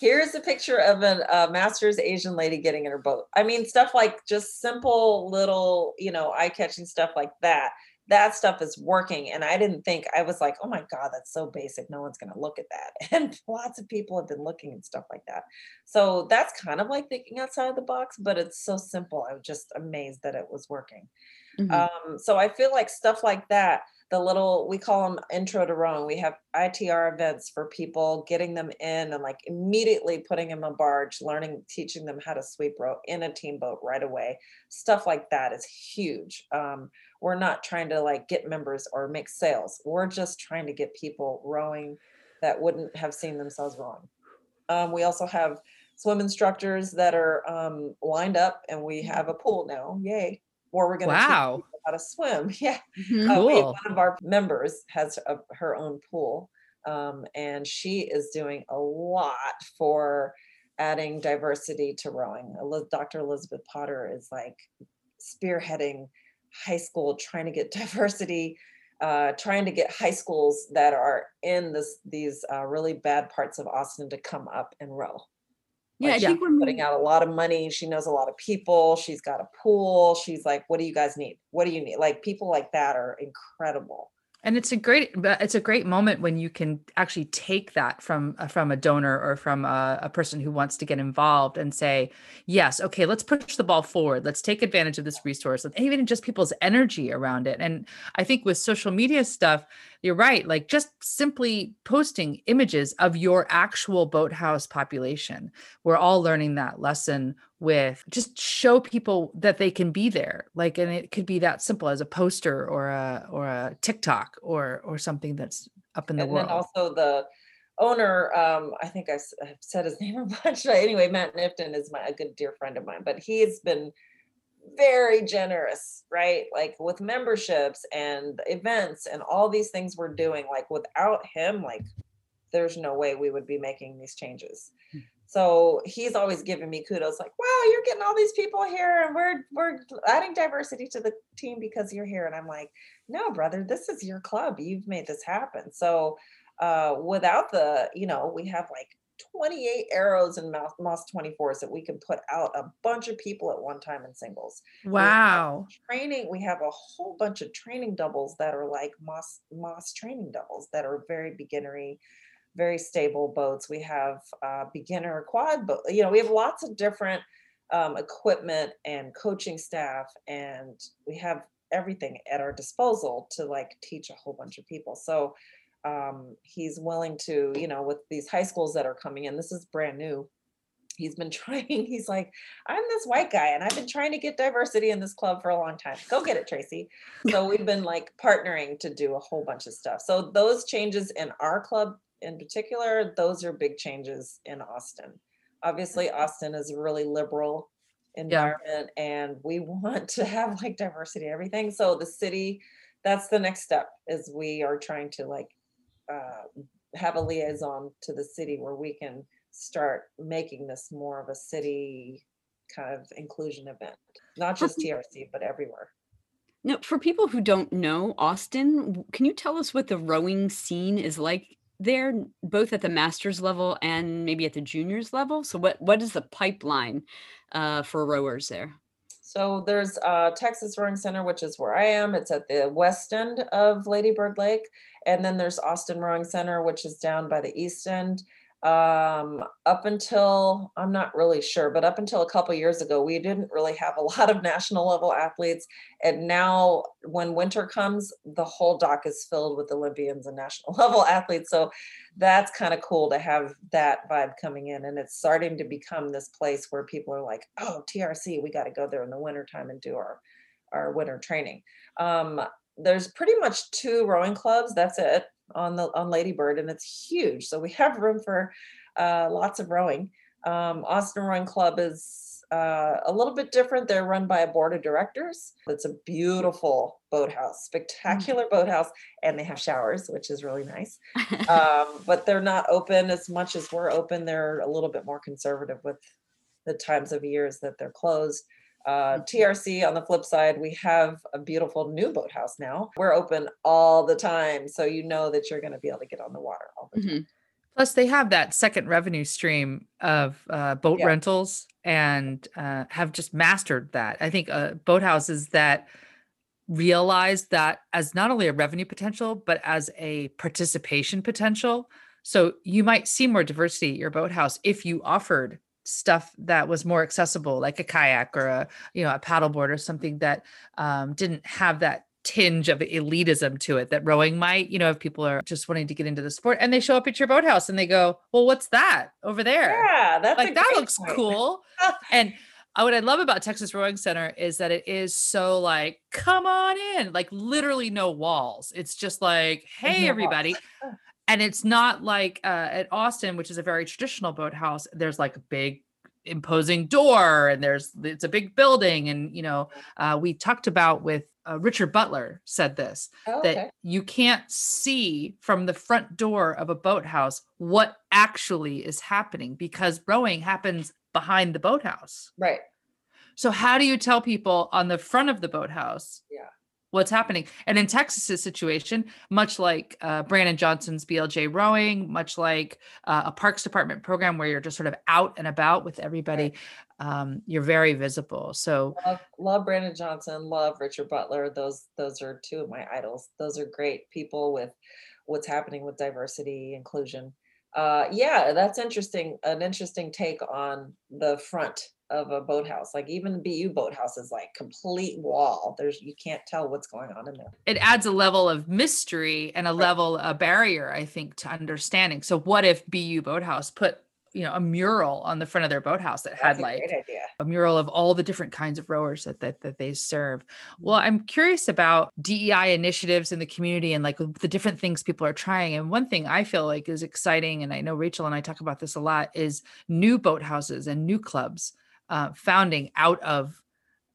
Here's a picture of a, a master's Asian lady getting in her boat. I mean, stuff like just simple little, you know, eye catching stuff like that. That stuff is working. And I didn't think, I was like, oh my God, that's so basic. No one's going to look at that. And lots of people have been looking at stuff like that. So that's kind of like thinking outside of the box, but it's so simple. I was just amazed that it was working. Mhm. Um, so I feel like stuff like that, the little we call them intro to rowing. We have ITR events for people, getting them in and like immediately putting them a barge, learning, teaching them how to sweep row in a team boat right away. Stuff like that is huge. Um, we're not trying to like get members or make sales. We're just trying to get people rowing that wouldn't have seen themselves rowing. Um, we also have swim instructors that are um, lined up, and we have a pool now. Yay! Where we're going to Wow. teach people how to swim. Yeah, Mhm. uh, Cool. one of our members has a, her own pool, um, and she is doing a lot for adding diversity to rowing. Dr. Elizabeth Potter is like spearheading high school, trying to get diversity, uh, trying to get high schools that are in this these uh, really bad parts of Austin to come up and row. Yeah, Like, think she's when putting out a lot of money. She knows a lot of people. She's got a pool. She's like, what do you guys need? What do you need? Like people like that are incredible. And it's a great it's a great moment when you can actually take that from uh, from a donor or from a, a person who wants to get involved and say yes okay let's push the ball forward. Let's take advantage of this resource. And even just people's energy around it. And i think with social media stuff you're right like just simply posting images of your actual boathouse population we're all learning that lesson with just show people that they can be there like and it could be that simple as a poster or a or a tiktok or or something that's up in the world. and world then also the owner, um, I think I, have said his name a bunch. but Anyway, Matt Knifton is my a good dear friend of mine, but he's been very generous, right? Like with memberships and events and all these things we're doing. Like without him, like there's no way we would be making these changes. So he's always giving me kudos, like, "Wow, you're getting all these people here, and we're we're adding diversity to the team because you're here." And I'm like, "No, brother, this is your club. You've made this happen." So uh, without the, you know, we have like 28 Aeros and Maas, Maas 24s that we can put out a bunch of people at one time in singles. We wow Training, we have a whole bunch of training doubles that are like Maas Maas training doubles that are very beginnery, very stable boats. We have uh, beginner quad boat. You know, we have lots of different um, equipment and coaching staff, and we have everything at our disposal to like teach a whole bunch of people. So um, he's willing to, you know, with these high schools that are coming in. This is brand new. He's been trying. He's like, I'm this white guy, and I've been trying to get diversity in this club for a long time. Go get it, Tracy. So we've been like partnering to do a whole bunch of stuff. So those changes in our club in particular, those are big changes in Austin. Obviously, Austin is a really liberal environment, and we want to have like diversity, and everything. So the city, that's the next step. Is we are trying to like uh, have a liaison to the city where we can start making this more of a city kind of inclusion event, not just TRC, but everywhere. Now, for people who don't know Austin, can you tell us what the rowing scene is like there, both at the masters level and maybe at the juniors level? So, what what is the pipeline uh, for rowers there? So there's uh, Texas Rowing Center, which is where I am. It's at the west end of Lady Bird Lake. And then there's Austin Rowing Center, which is down by the east end. Um, up until, I'm not really sure, but up until a couple years ago, we didn't really have a lot of national level athletes. And now, when winter comes, the whole dock is filled with Olympians and national level athletes. So that's kind of cool to have that vibe coming in. And it's starting to become this place where people are like, oh, TRC, we got to go there in the wintertime and do our, our winter training. Um, there's pretty much two rowing clubs. That's it on the on Ladybird, and it's huge. So we have room for uh, lots of rowing. Um, Austin Rowing Club is uh, a little bit different. They're run by a board of directors. It's a beautiful boathouse, spectacular boathouse, and they have showers, which is really nice. Um, but they're not open as much as we're open. They're a little bit more conservative with the times of years that they're closed. Uh, TRC on the flip side, we have a beautiful new boathouse now. We're open all the time. So you know that you're going to be able to get on the water all the time. Mhm. Plus, they have that second revenue stream of uh, boat Yeah. rentals and uh, have just mastered that. I think uh, boathouses that realize that as not only a revenue potential, but as a participation potential. So you might see more diversity at your boathouse if you offered stuff that was more accessible, like a kayak or a you know a paddleboard or something that um, didn't have that tinge of elitism to it that rowing might you know if people are just wanting to get into the sport and they show up at your boathouse and they go well what's that over there? Yeah, that's like that looks point. cool. And uh, what i love about texas rowing center is that it is so like come on in like literally no walls. It's just like hey everybody and it's not like uh, at austin which is a very traditional boathouse there's like a big imposing door and there's it's a big building and you know uh, we talked about with uh, richard butler said this Oh, that you can't see from the front door of a boathouse what actually is happening because rowing happens behind the boathouse. Right. So how do you tell people on the front of the boathouse Yeah. What's happening? And in Texas's situation, much like uh, Brandon Johnson's BLJ rowing, much like uh, a Parks Department program where you're just sort of out and about with everybody, um, you're very visible. So Love, love Brandon Johnson, love Richard Butler. Those those are two of my idols. Those are great people with what's happening with diversity, inclusion. Uh, yeah, that's interesting. An interesting take on the front of a boathouse. Like even the BU boathouse is like complete wall. There's you can't tell what's going on in there. it adds a level of mystery and a level a barrier i think to understanding so what if bu boathouse put you know a mural on the front of their boathouse that had That's a like idea. a mural of all the different kinds of rowers that, that that they serve well Mm-hmm. i'm curious about dei initiatives in the community and like the different things people are trying and one thing i feel like is exciting and i know rachel and i talk about this a lot is new boathouses and new clubs uh, founding out of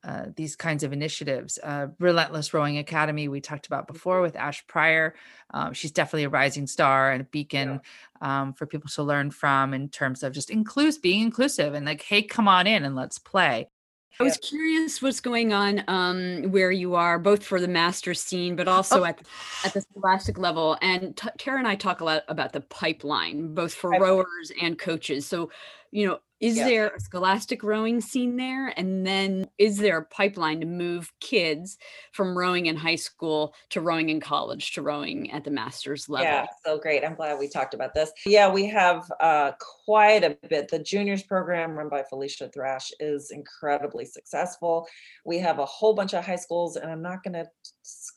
uh, these kinds of initiatives. Uh, Relentless Rowing Academy, we talked about before with Ash Pryor. Um, she's definitely a rising star and a beacon um, for people to learn from in terms of just inclusive, being inclusive and like, hey, come on in and let's play. I was curious what's going on um, where you are, both for the master scene, but also Oh. at at the scholastic level. And t- Tara and I talk a lot about the pipeline, both for rowers and coaches. So, you know, is Yeah. there a scholastic rowing scene there? And then is there a pipeline to move kids from rowing in high school to rowing in college to rowing at the master's level? Yeah, so great. I'm glad we talked about this. Yeah, we have uh, quite a bit. The juniors program run by Felicia Thrash is incredibly successful. We have a whole bunch of high schools, and I'm not going to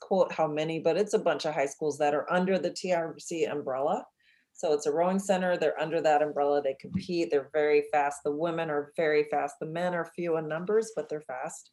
quote how many, but it's a bunch of high schools that are under the TRC umbrella. So it's a rowing center. They're under that umbrella. They compete. They're very fast. The women are very fast. The men are few in numbers, but they're fast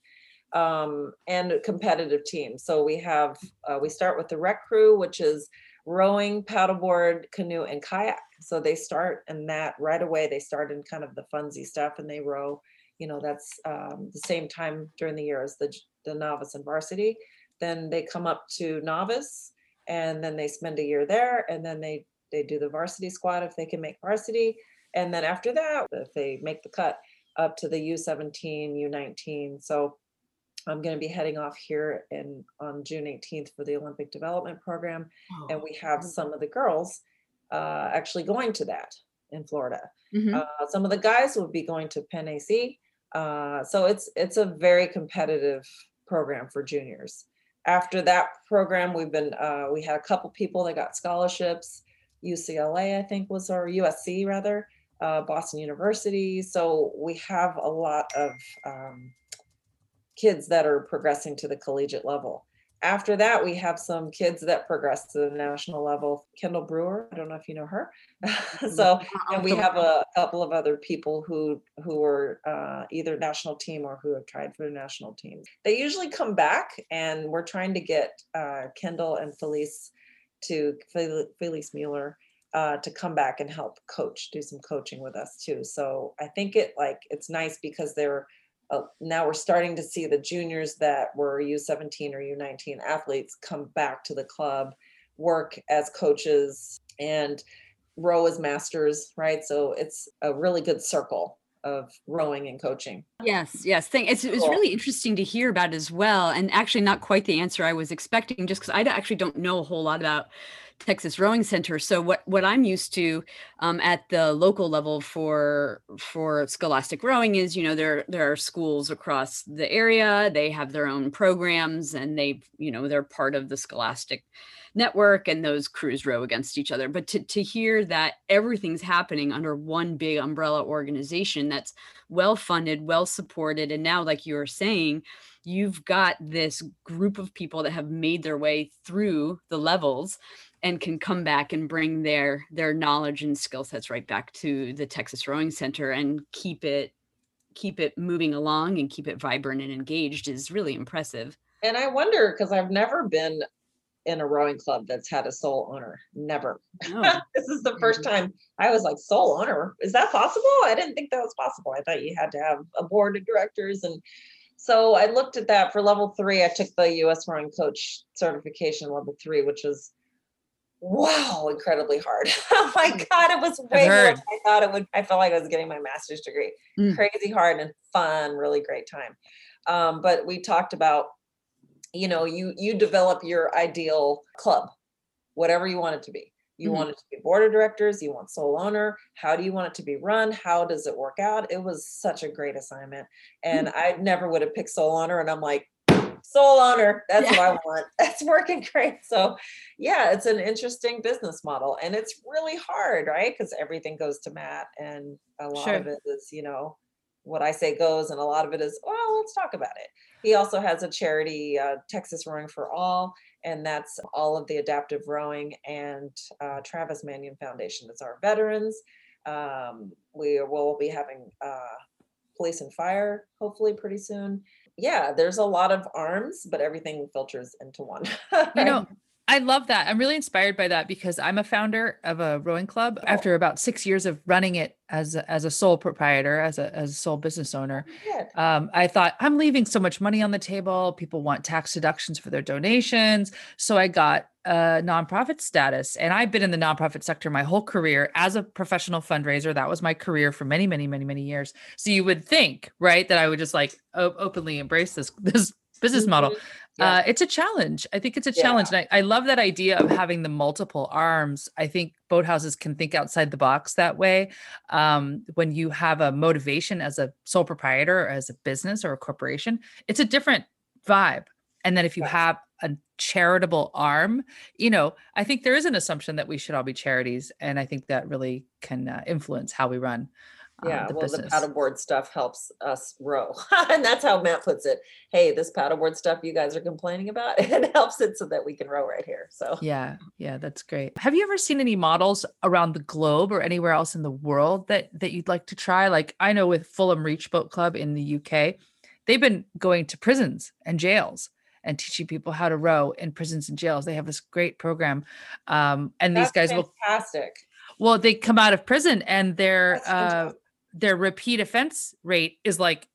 um, and a competitive teams. So we have, uh, we start with the rec crew, which is rowing, paddleboard, canoe, and kayak. So they start in that right away. They start in kind of the funsy stuff and they row. You know, that's um, the same time during the year as the, the novice and varsity. Then they come up to novice and then they spend a year there and then they they do the varsity squad if they can make varsity. And then after that, if they make the cut up to the U17, U19. So I'm going to be heading off here in on June 18th for the Olympic Development Program, and we have some of the girls uh, actually going to that in Florida. Mhm. Uh, some of the guys will be going to Penn AC. Uh, so it's it's a very competitive program for juniors. After that program, we've been uh, we had a couple people that got scholarships. UCLA, I think, was our USC rather, uh, Boston University. So we have a lot of um, kids that are progressing to the collegiate level. After that, we have some kids that progress to the national level. Kendall Brewer, I don't know if you know her. so, and we have a couple of other people who who are uh, either national team or who have tried for the national team. They usually come back, and we're trying to get uh, Kendall and Felice to Fel- Felice Mueller uh, to come back and help coach, do some coaching with us too. So I think it like it's nice because they're uh, now we're starting to see the juniors that were U17 or U19 athletes come back to the club, work as coaches, and row as masters, right? So it's a really good circle of rowing and coaching. Yes, yes. Thank. It's, it's really interesting to hear about as well, and actually not quite the answer I was expecting, just because I actually don't know a whole lot about Texas Rowing Center. So what what I'm used to um, at the local level for for Scholastic Rowing is, you know, there there are schools across the area. They have their own programs, and they, you know, they're part of the Scholastic network and those crews row against each other but to, to hear that everything's happening under one big umbrella organization that's well funded well supported and now like you were saying you've got this group of people that have made their way through the levels and can come back and bring their their knowledge and skill sets right back to the Texas Rowing Center and keep it keep it moving along and keep it vibrant and engaged is really impressive. And I wonder because I've never been in a rowing club that's had a sole owner. Never. Oh, this is the first time I was like, sole owner? Is that possible? I didn't think that was possible. I thought you had to have a board of directors. And so I looked at that for level three. I took the US rowing coach certification level three, which was wow, incredibly hard. oh my God, it was way more than I thought it would. I felt like I was getting my master's degree. Mm. Crazy hard and fun, really great time. Um, but we talked about you know you you develop your ideal club whatever you want it to be. You Mhm. want it to be board of directors you want sole owner how do you want it to be run how does it work out? It was such a great assignment and i never would have picked sole owner and i'm like sole owner that's what i want. That's working great. So yeah it's an interesting business model and it's really hard right? Because everything goes to matt and a lot of it is you know what i say goes and a lot of it is well let's talk about it he also has a charity, uh, Texas Rowing for All, and that's all of the adaptive rowing and uh, Travis Manion Foundation. It's our veterans. Um, we will be having uh, police and fire hopefully pretty soon. Yeah, there's a lot of arms, but everything filters into one. You know, I love that. I'm really inspired by that because I'm a founder of a rowing club. After about six years of running it as a, as a sole proprietor, as a as a sole business owner, um, I thought I'm leaving so much money on the table. People want tax deductions for their donations, so I got a nonprofit status. And I've been in the nonprofit sector my whole career as a professional fundraiser. That was my career for many, many, many, many years. So you would think, right, that I would just like openly embrace this this business model. Mhm. Yeah. Uh, it's a challenge. I think it's a challenge. And I, I love that idea of having the multiple arms. I think boathouses can think outside the box that way. Um, when you have a motivation as a sole proprietor or as a business or a corporation, it's a different vibe. And then if you Yes. have a charitable arm, you know, I think there is an assumption that we should all be charities. And I think that really can uh, influence how we run uh, yeah, the well, business. the paddleboard stuff helps us row, and that's how Matt puts it. Hey, this paddleboard stuff you guys are complaining about, it helps it so that we can row right here. So Yeah, yeah, that's great. Have you ever seen any models around the globe or anywhere else in the world that that you'd like to try? Like I know with Fulham Reach Boat Club in the UK, they've been going to prisons and jails and teaching people how to row in prisons and jails. They have this great program, um, and these That's guys will fantastic. well they come out of prison and That's uh, fantastic. Their repeat offense rate is like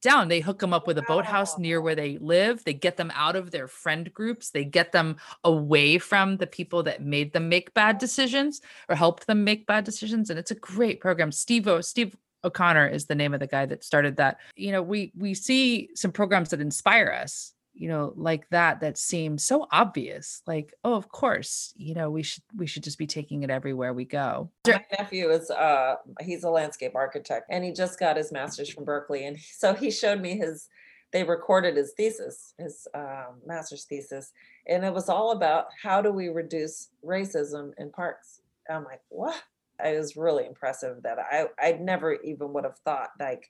down. They hook them up with a boathouse near where they live. They get them out of their friend groups. They get them away from the people that made them make bad decisions or helped them make bad decisions. And it's a great program. Steve o, Steve O'Connor is the name of the guy that started that. You know, we we see some programs that inspire us. You know, like that that seem so obvious. Like, oh, of course, you know, we should we should just be taking it everywhere we go. My nephew is uh he's a landscape architect and he just got his master's from Berkeley and so he showed me his they recorded his thesis, his um, master's thesis, and it was all about how do we reduce racism in parks. I'm like, what? It was really impressive that I I never even would have thought like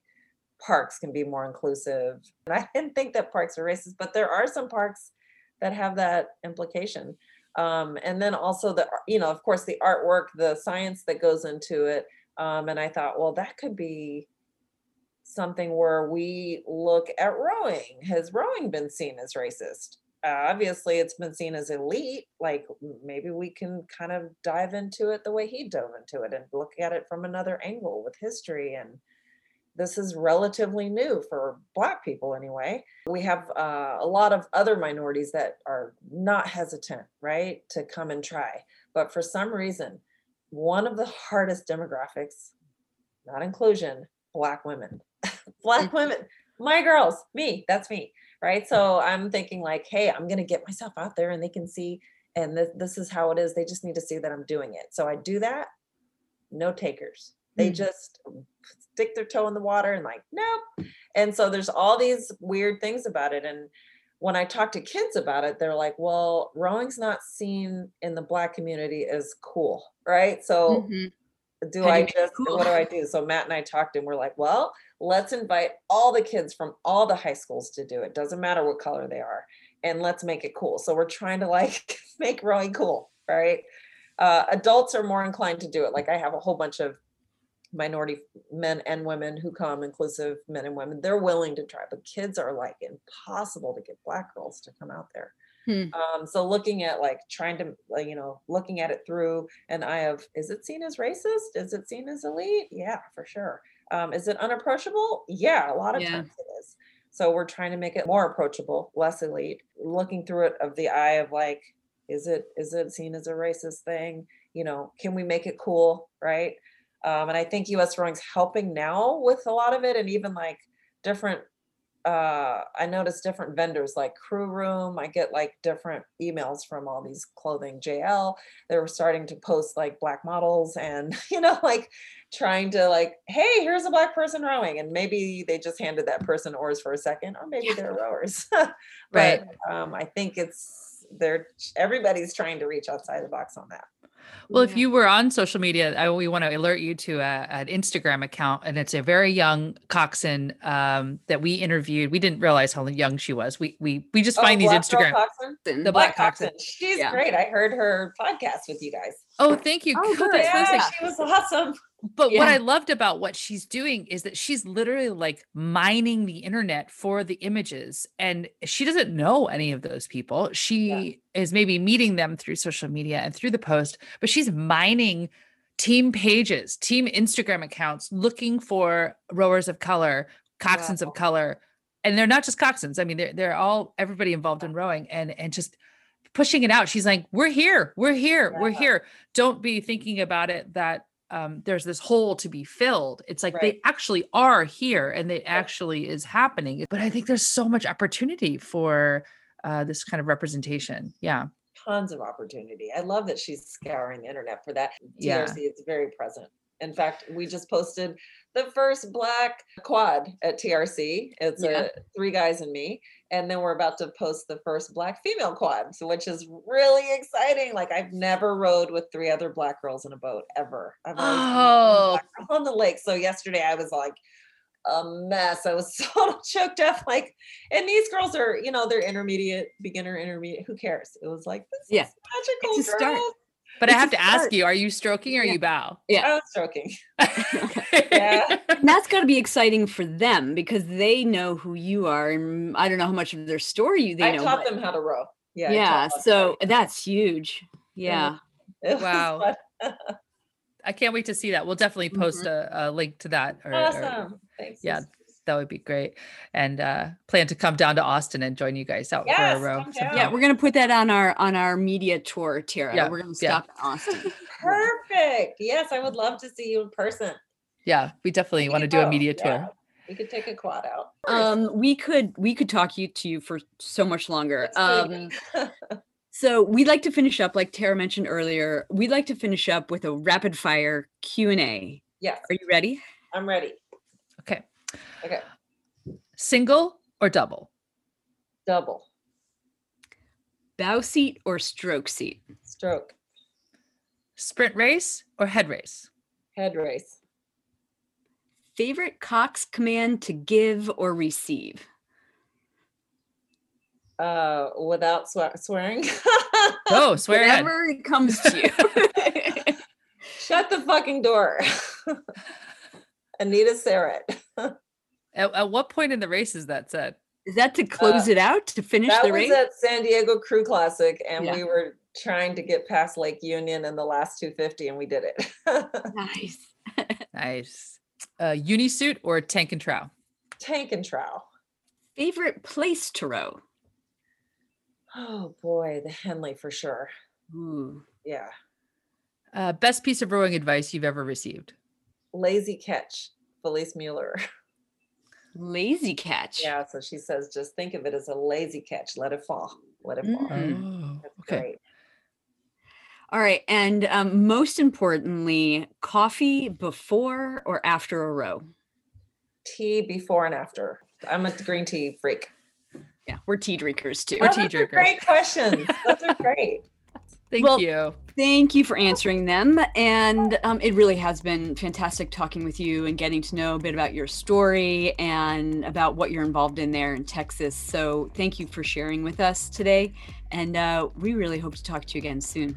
parks can be more inclusive. And I didn't think that parks are racist, but there are some parks that have that implication. Um, and then also the you know of course the artwork the science that goes into it. Um, and i thought well that could be something where we look at rowing. Has rowing been seen as racist? Uh, obviously it's been seen as elite. Like maybe we can kind of dive into it the way he dove into it and look at it from another angle with history and this is relatively new for black people anyway we have uh, a lot of other minorities that are not hesitant right to come and try but for some reason one of the hardest demographics not inclusion black women. black women, my girls, me, that's me. Right. So I'm thinking like, hey, I'm gonna get myself out there and they can see and this, this is how it is. They just need to see that I'm doing it. So I do that. No takers. They Mm. just stick their toe in the water and like, nope. And so there's all these weird things about it. And when I talk to kids about it, they're like, well, rowing's not seen in the black community as cool, right? So Mhm. do How I just cool? what do I do? So Matt and I talked and we're like, well, let's invite all the kids from all the high schools to do it. Doesn't matter what color they are. And let's make it cool. So we're trying to like make rowing cool, right? Uh, adults are more inclined to do it. Like I have a whole bunch of minority men and women who come, inclusive men and women. They're willing to try, but kids are like impossible to get black girls to come out there. Hmm. Um, so looking at like trying to, you know, looking at it through an eye of, is it seen as racist? Is it seen as elite? Yeah, for sure. Um, is it unapproachable? Yeah, a lot of Yeah. times it is. So we're trying to make it more approachable, less elite. Looking through it of the eye of like, is it is it seen as a racist thing? You know, can we make it cool, right? Um, and I think US Rowing's helping now with a lot of it, and even like different. Uh, I noticed different vendors like Crew Room. I get like different emails from all these clothing JL. They were starting to post like black models and you know like trying to like, hey, here's a black person rowing, and maybe they just handed that person oars for a second, or maybe they're rowers. but Right. um, I think it's they're everybody's trying to reach outside the box on that. Well, if you were on social media, I, we want to alert you to a, an Instagram account, and it's a very young coxswain um, that we interviewed. We didn't realize how young she was. We we we just find these Oh, Black Instagram. Coxswain? The Black Black Coxswain. Coxswain. She's Yeah. great. I heard her podcast with you guys. Oh, thank you. Oh, Good. good. Yeah, yeah. she was awesome. But what I loved about what she's doing is that she's literally like mining the internet for the images and she doesn't know any of those people. She is maybe meeting them through social media and through the post, but she's mining team pages, team Instagram accounts looking for rowers of color, coxswains Wow. of color. And they're not just coxswains. I mean, they're they're all everybody involved in rowing and and just pushing it out. She's like, "We're here. We're here. We're here." Don't be thinking about it that um, there's this hole to be filled. It's like Right. they actually are here and it actually is happening. But I think there's so much opportunity for uh, this kind of representation. Yeah. Tons of opportunity. I love that she's scouring the internet for that. Yeah. TRC is very present. In fact, we just posted the first black quad at TRC. It's Yeah. a three guys and me. And then we're about to post the first black female quad, so which is really exciting. Like I've never rowed with three other black girls in a boat ever. I've always been the only Oh. on the lake. So yesterday I was like a mess. I was so choked up. Like, and these girls are, you know, they're intermediate, beginner, intermediate. Who cares? It was like this Yeah. is magical. It's a start. Girls. But I It's a have to ask you, are you stroking or Yeah. you bow? Yeah. I was joking. yeah. And that's got to be exciting for them because they know who you are, and I don't know how much of their story you they I know. taught but- them how to row. Yeah. Yeah, taught them so that's huge. Yeah, to- it was Wow. I can't wait to see that. We'll definitely mm-hmm. post a, a link to that. Or, or- Awesome. Thanks. yeah, sis. That would be great. And uh, plan to come down to Austin and join you guys out Yes, for a row. yeah, we're gonna put that on our on our media tour, Tara. Yeah, We're gonna yeah. stop in Austin. Perfect. Yes, I would love to see you in person. Yeah, we definitely We want to could do a go, media yeah. tour. We could take a quad out. Um, we could we could talk you to you for so much longer. Um, so we'd like to finish up, like Tara mentioned earlier. We'd like to finish up with a rapid fire Q and A. yes, Are you ready? I'm ready. Okay. Single or double? Double Bow seat or stroke seat? stroke Sprint race or head race? head race. Favorite Cox command to give or receive? Uh, without swe- swearing. Oh, swear ahead. Whatever it comes to you. Shut the fucking door. Anita Sarah. At, at what point in the race is that said? Is that to close it out to finish Uh, That was at San Diego Crew Classic, and Yeah. we were trying to get past Lake Union in the last 250, and we did it. Nice. Nice. Uh, unisuit or tank and trow? Tank and trowel. Favorite place to row? Oh boy, the Henley for sure. Ooh. Yeah. Uh, best piece of rowing advice you've ever received? Lazy catch Felice Mueller. Lazy catch. Yeah, so she says, just think of it as a lazy catch. Let it fall. Let it fall. Oh, That's okay. great. All right. And um, most importantly, coffee before or after a row? Tea before and after. I'm a green tea freak. Yeah, we're tea drinkers too. We're tea drinkers. Great questions. Those are great. Thank Well- you. Thank you for answering them. And um, it really has been fantastic talking with you and getting to know a bit about your story and about what you're involved in there in Texas. So thank you for sharing with us today. And uh, we really hope to talk to you again soon.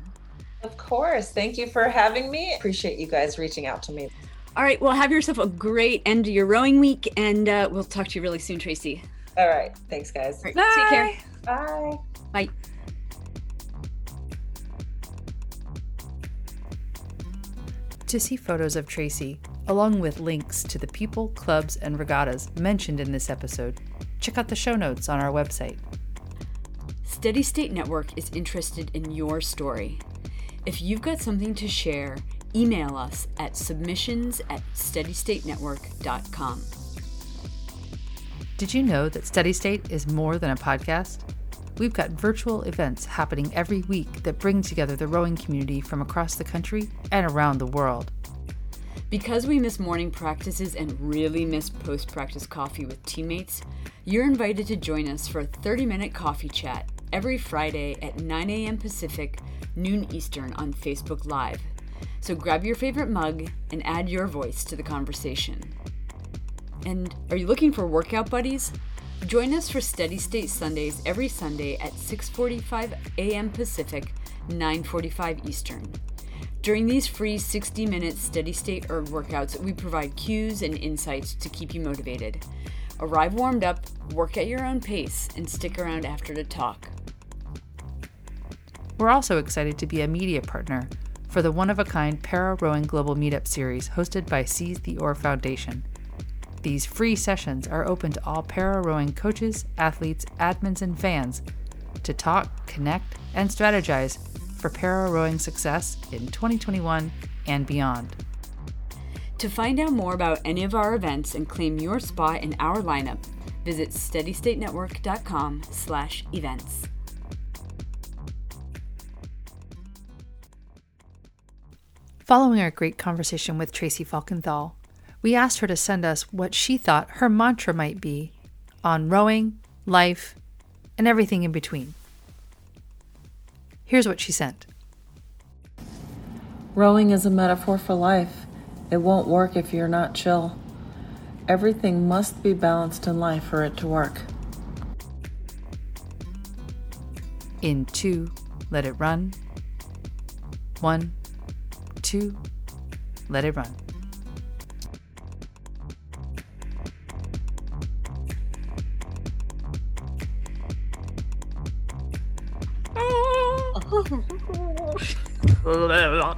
Of course. Thank you for having me. Appreciate you guys reaching out to me. All right. Well, have yourself a great end to your rowing week. And uh, we'll talk to you really soon, Tracy. All right. Thanks, guys. All right, Take care. Bye. Bye. To see photos of Tracy, along with links to the people, clubs, and regattas mentioned in this episode, check out the show notes on our website. Steady State Network is interested in your story. If you've got something to share, email us at submissions at steadystatenetwork.com. Did you know that Steady State is more than a podcast? We've got virtual events happening every week that bring together the rowing community from across the country and around the world. Because we miss morning practices and really miss post practice coffee with teammates, you're invited to join us for a 30 minute coffee chat every Friday at 9 a.m. Pacific, noon Eastern on Facebook Live. So grab your favorite mug and add your voice to the conversation. And are you looking for workout buddies? Join us for Steady State Sundays every Sunday at 6:45 a.m. Pacific, 9:45 Eastern. During these free 60-minute steady state erg workouts, we provide cues and insights to keep you motivated. Arrive warmed up, work at your own pace, and stick around after to talk. We're also excited to be a media partner for the one of a kind Para Rowing Global Meetup series hosted by Seize the Oar Foundation. These free sessions are open to all para rowing coaches, athletes, admins, and fans to talk, connect, and strategize for para rowing success in 2021 and beyond. To find out more about any of our events and claim your spot in our lineup, visit steadystatenetwork.com/events. Following our great conversation with Tracy Falkenthal, we asked her to send us what she thought her mantra might be on rowing, life, and everything in between. Here's what she sent. Rowing is a metaphor for life. It won't work if you're not chill. Everything must be balanced in life for it to work. In two, let it run. One, two, let it run. I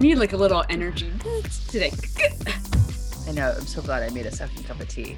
need like a little energy today. I know. I'm so glad I made a second cup of tea.